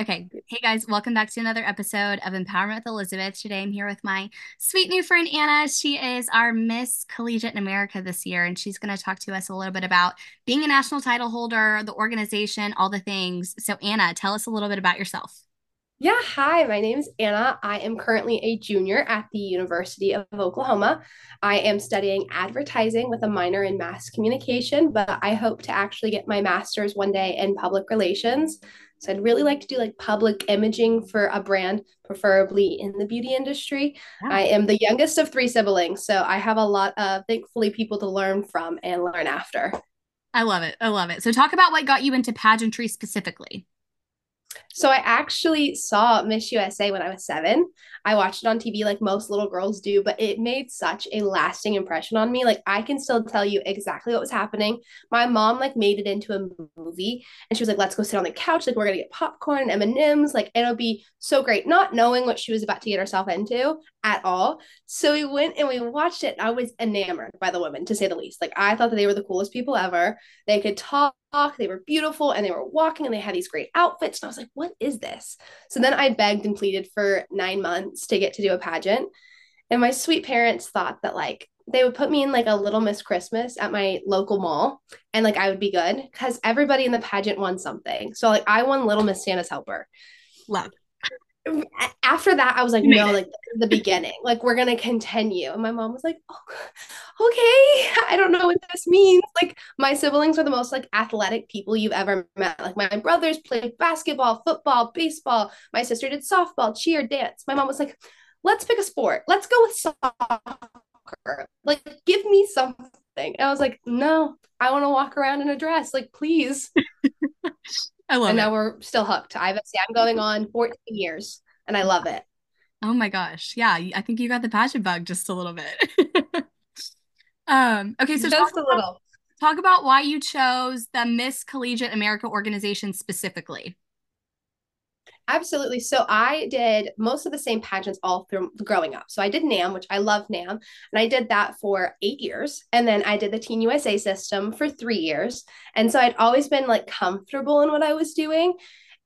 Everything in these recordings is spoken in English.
Okay. Hey guys, welcome back to another episode of Empowerment with Elizabeth. Today I'm here with my sweet new friend Anna. She is our Miss Collegiate in America this year, and she's going to talk to us a little bit about being a national title holder, the organization, all the things. So, Anna, tell us a little bit about yourself. Yeah, hi, my name is Anna. I am currently a junior at the University of Oklahoma. I am studying advertising with a minor in mass communication, but I hope to actually get my master's one day in public relations. So I'd really like to do like public imaging for a brand, preferably in the beauty industry. I am the youngest of three siblings, so I have a lot of thankfully people to learn from and learn after. I love it. I love it. So talk about what got you into pageantry specifically. So I actually saw Miss USA when I was seven. I watched it on TV like most little girls do, but it made such a lasting impression on me. Like I can still tell you exactly what was happening. My mom like made it into a movie and she was like, let's go sit on the couch. Like we're gonna get popcorn and M&Ms. Like it'll be so great. Not knowing what she was about to get herself into at all. So we went and we watched it. I was enamored by the women to say the least. Like I thought that they were the coolest people ever. They could talk they were beautiful and they were walking and they had these great outfits. And I was like, what is this? So then I begged and pleaded for nine months to get to do a pageant. And my sweet parents thought that like they would put me in like a little Miss Christmas at my local mall and like I would be good because everybody in the pageant won something. So like I won Little Miss Santa's Helper. Love after that, I was like, no, like the beginning, like we're gonna continue. And my mom was like, oh, okay, I don't know what this means. Like my siblings are the most like athletic people you've ever met. Like my brothers played basketball, football, baseball. My sister did softball, cheer, dance. My mom was like, let's pick a sport. Let's go with soccer. Like, give me something. And I was like, no, I want to walk around in a dress. Like, please. I love and it. now we're still hooked. I've see, I'm going on 14 years and I love it. Oh my gosh. Yeah, I think you got the passion bug just a little bit. um, okay, so just a little. talk about why you chose the Miss Collegiate America organization specifically. Absolutely. So I did most of the same pageants all through growing up. So I did NAM, which I love NAM, and I did that for eight years. And then I did the Teen USA system for three years. And so I'd always been like comfortable in what I was doing.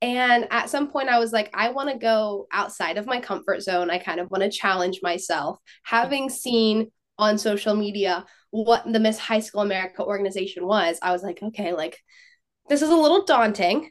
And at some point, I was like, I want to go outside of my comfort zone. I kind of want to challenge myself. Having seen on social media what the Miss High School America organization was, I was like, okay, like this is a little daunting,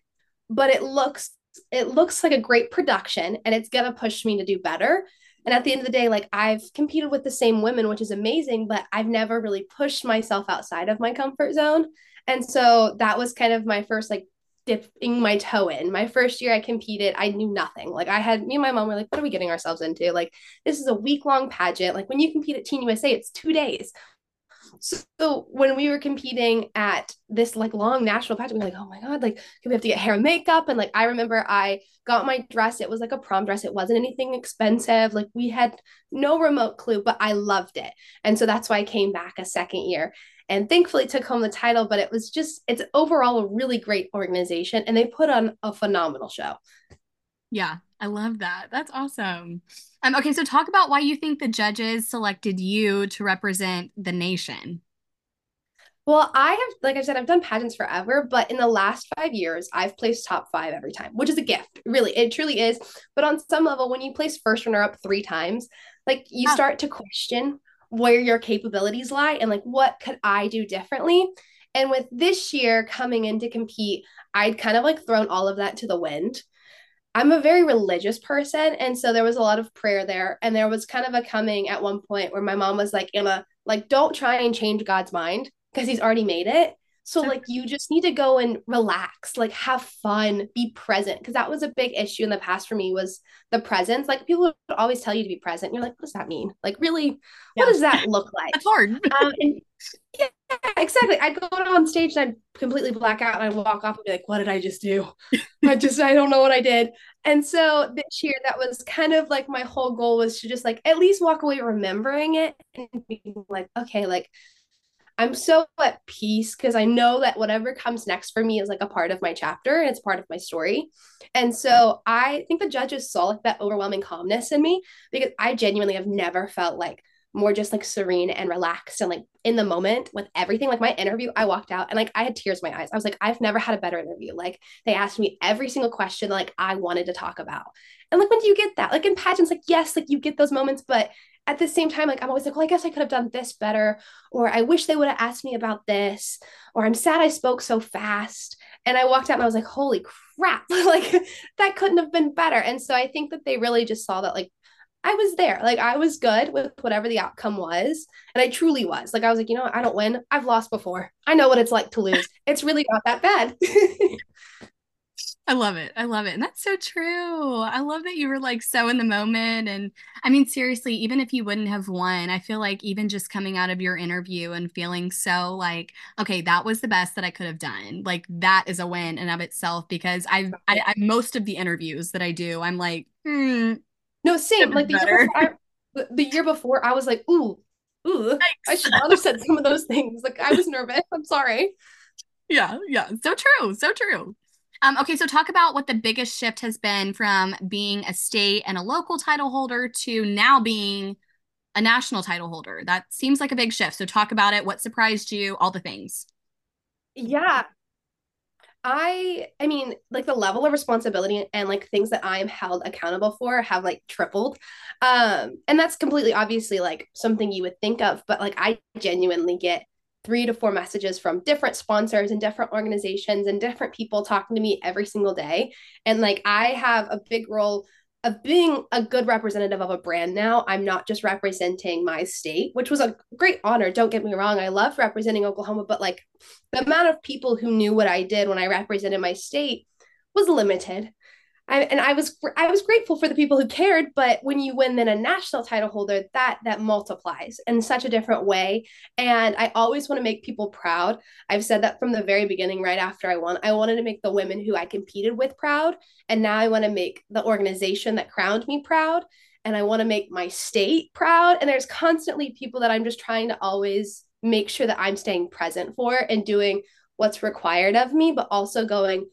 but it looks it looks like a great production and it's going to push me to do better. And at the end of the day, like I've competed with the same women, which is amazing, but I've never really pushed myself outside of my comfort zone. And so that was kind of my first like dipping my toe in. My first year I competed, I knew nothing. Like I had me and my mom were like, what are we getting ourselves into? Like this is a week long pageant. Like when you compete at Teen USA, it's two days. So when we were competing at this like long national pageant, we were like, oh my God, like can we have to get hair and makeup. And like I remember I got my dress. It was like a prom dress. It wasn't anything expensive. Like we had no remote clue, but I loved it. And so that's why I came back a second year and thankfully took home the title. But it was just, it's overall a really great organization and they put on a phenomenal show. Yeah, I love that. That's awesome. Um, okay, so talk about why you think the judges selected you to represent the nation. Well, I have, like I said, I've done pageants forever, but in the last five years, I've placed top five every time, which is a gift. Really, it truly is. But on some level, when you place first runner up three times, like you oh. start to question where your capabilities lie and like what could I do differently. And with this year coming in to compete, I'd kind of like thrown all of that to the wind. I'm a very religious person. And so there was a lot of prayer there. And there was kind of a coming at one point where my mom was like, Emma, like, don't try and change God's mind because he's already made it. So like you just need to go and relax, like have fun, be present. Cause that was a big issue in the past for me was the presence. Like people would always tell you to be present. You're like, what does that mean? Like really, yeah. what does that look like? It's hard. um, and yeah, exactly. I'd go on stage and I'd completely black out and I'd walk off and be like, what did I just do? I just I don't know what I did. And so this year that was kind of like my whole goal was to just like at least walk away remembering it and being like, okay, like I'm so at peace because I know that whatever comes next for me is like a part of my chapter and it's part of my story. And so I think the judges saw like that overwhelming calmness in me because I genuinely have never felt like more just like serene and relaxed and like in the moment with everything. Like my interview, I walked out and like I had tears in my eyes. I was like, I've never had a better interview. Like they asked me every single question like I wanted to talk about. And like when do you get that? Like in pageants, like yes, like you get those moments, but at the same time, like I'm always like, well, I guess I could have done this better, or I wish they would have asked me about this, or I'm sad I spoke so fast. And I walked out and I was like, holy crap, like that couldn't have been better. And so I think that they really just saw that like I was there. Like I was good with whatever the outcome was. And I truly was. Like I was like, you know, I don't win. I've lost before. I know what it's like to lose. It's really not that bad. I love it. I love it. And that's so true. I love that you were like so in the moment. And I mean, seriously, even if you wouldn't have won, I feel like even just coming out of your interview and feeling so like, okay, that was the best that I could have done. Like that is a win in of itself because I've, I, I most of the interviews that I do, I'm like, hmm. No, same. Like the year, before, I, the year before, I was like, ooh, ooh, Yikes. I should not have said some of those things. Like I was nervous. I'm sorry. Yeah, yeah. So true. So true. Um, okay, so talk about what the biggest shift has been from being a state and a local title holder to now being a national title holder. That seems like a big shift. So talk about it. What surprised you? All the things. Yeah. I I mean, like the level of responsibility and like things that I am held accountable for have like tripled. Um, and that's completely obviously like something you would think of, but like I genuinely get three to four messages from different sponsors and different organizations and different people talking to me every single day. And like I have a big role of being a good representative of a brand now. I'm not just representing my state, which was a great honor. Don't get me wrong. I love representing Oklahoma, but like the amount of people who knew what I did when I represented my state was limited. I, and I was I was grateful for the people who cared, but when you win then a national title holder, that that multiplies in such a different way. And I always want to make people proud. I've said that from the very beginning, right after I won. I wanted to make the women who I competed with proud, and now I want to make the organization that crowned me proud, and I want to make my state proud. And there's constantly people that I'm just trying to always make sure that I'm staying present for and doing what's required of me, but also going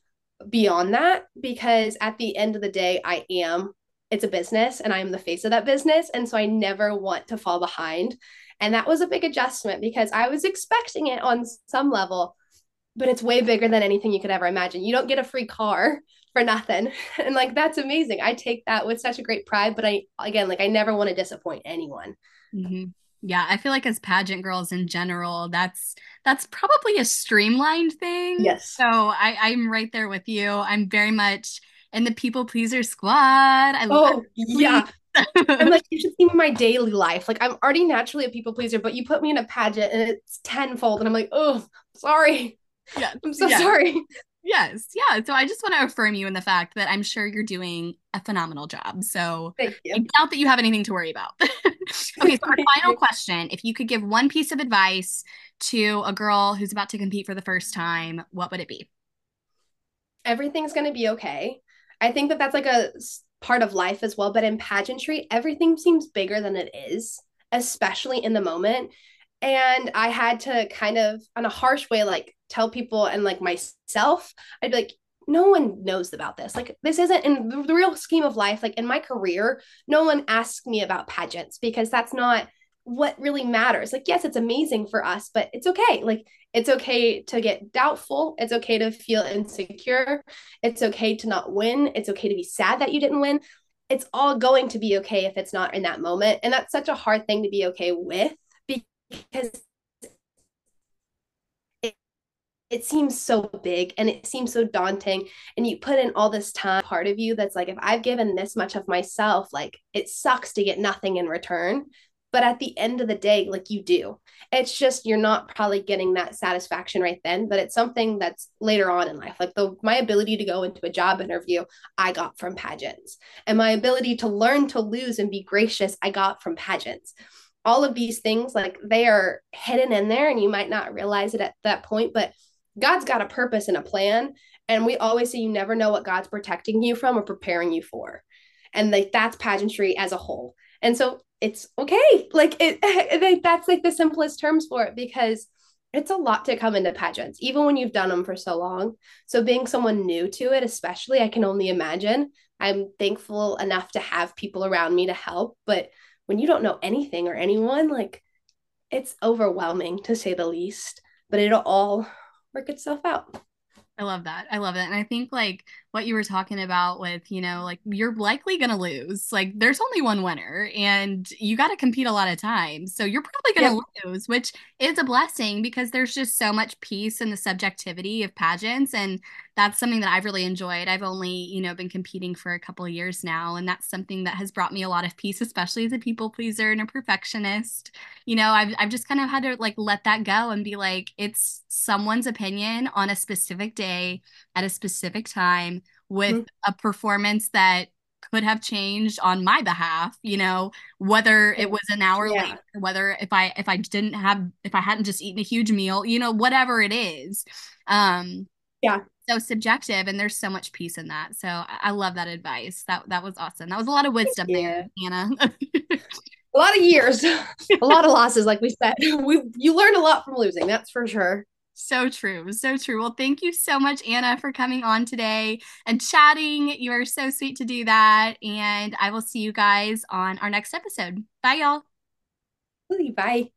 beyond that because at the end of the day, I am, it's a business and I'm the face of that business. And so I never want to fall behind. And that was a big adjustment because I was expecting it on some level, but it's way bigger than anything you could ever imagine. You don't get a free car for nothing. And like, that's amazing. I take that with such a great pride. But I, again, like, I never want to disappoint anyone. Mm-hmm. Yeah, I feel like as pageant girls in general, that's that's probably a streamlined thing. Yes. So I, I'm right there with you. I'm very much in the people pleaser squad. I love oh, yeah. I'm like, you should see me my daily life. Like I'm already naturally a people pleaser, but you put me in a pageant and it's tenfold. And I'm like, oh, sorry. Yeah. I'm so yeah. sorry. Yes. Yeah. So I just want to affirm you in the fact that I'm sure you're doing a phenomenal job. So I doubt that you have anything to worry about. okay. So our final question if you could give one piece of advice to a girl who's about to compete for the first time, what would it be? Everything's going to be okay. I think that that's like a part of life as well. But in pageantry, everything seems bigger than it is, especially in the moment. And I had to kind of, in a harsh way, like tell people and like myself, I'd be like, no one knows about this. Like, this isn't in the real scheme of life. Like, in my career, no one asks me about pageants because that's not what really matters. Like, yes, it's amazing for us, but it's okay. Like, it's okay to get doubtful. It's okay to feel insecure. It's okay to not win. It's okay to be sad that you didn't win. It's all going to be okay if it's not in that moment. And that's such a hard thing to be okay with because it, it seems so big and it seems so daunting and you put in all this time part of you that's like if i've given this much of myself like it sucks to get nothing in return. But at the end of the day like you do. It's just you're not probably getting that satisfaction right then but it's something that's later on in life. Like the my ability to go into a job interview i got from pageants. And my ability to learn to lose and be gracious i got from pageants. All of these things like they are hidden in there and you might not realize it at that point but god's got a purpose and a plan and we always say you never know what god's protecting you from or preparing you for. And like that's pageantry as a whole. And so it's okay. Like it that's like the simplest terms for it because it's a lot to come into pageants even when you've done them for so long. So being someone new to it especially i can only imagine. I'm thankful enough to have people around me to help but when you don't know anything or anyone, like it's overwhelming to say the least, but it'll all work itself out. I love that. I love it. And I think like what you were talking about with, you know, like you're likely going to lose. Like there's only one winner and you got to compete a lot of times. So you're probably going to lose, which is a blessing because there's just so much peace in the subjectivity of pageants and that's something that I've really enjoyed. I've only, you know, been competing for a couple of years now and that's something that has brought me a lot of peace especially as a people pleaser and a perfectionist. You know, I've I've just kind of had to like let that go and be like it's someone's opinion on a specific day at a specific time with mm-hmm. a performance that could have changed on my behalf you know whether it was an hour yeah. late whether if i if i didn't have if i hadn't just eaten a huge meal you know whatever it is. Um yeah. so subjective and there's so much peace in that. So i love that advice. That that was awesome. That was a lot of wisdom there anna. A lot of years. A lot of losses like we said. We you learn a lot from losing that's for sure so true. So true. Well, thank you so much, Anna, for coming on today and chatting. You are so sweet to do that. And I will see you guys on our next episode. Bye, y'all. Bye.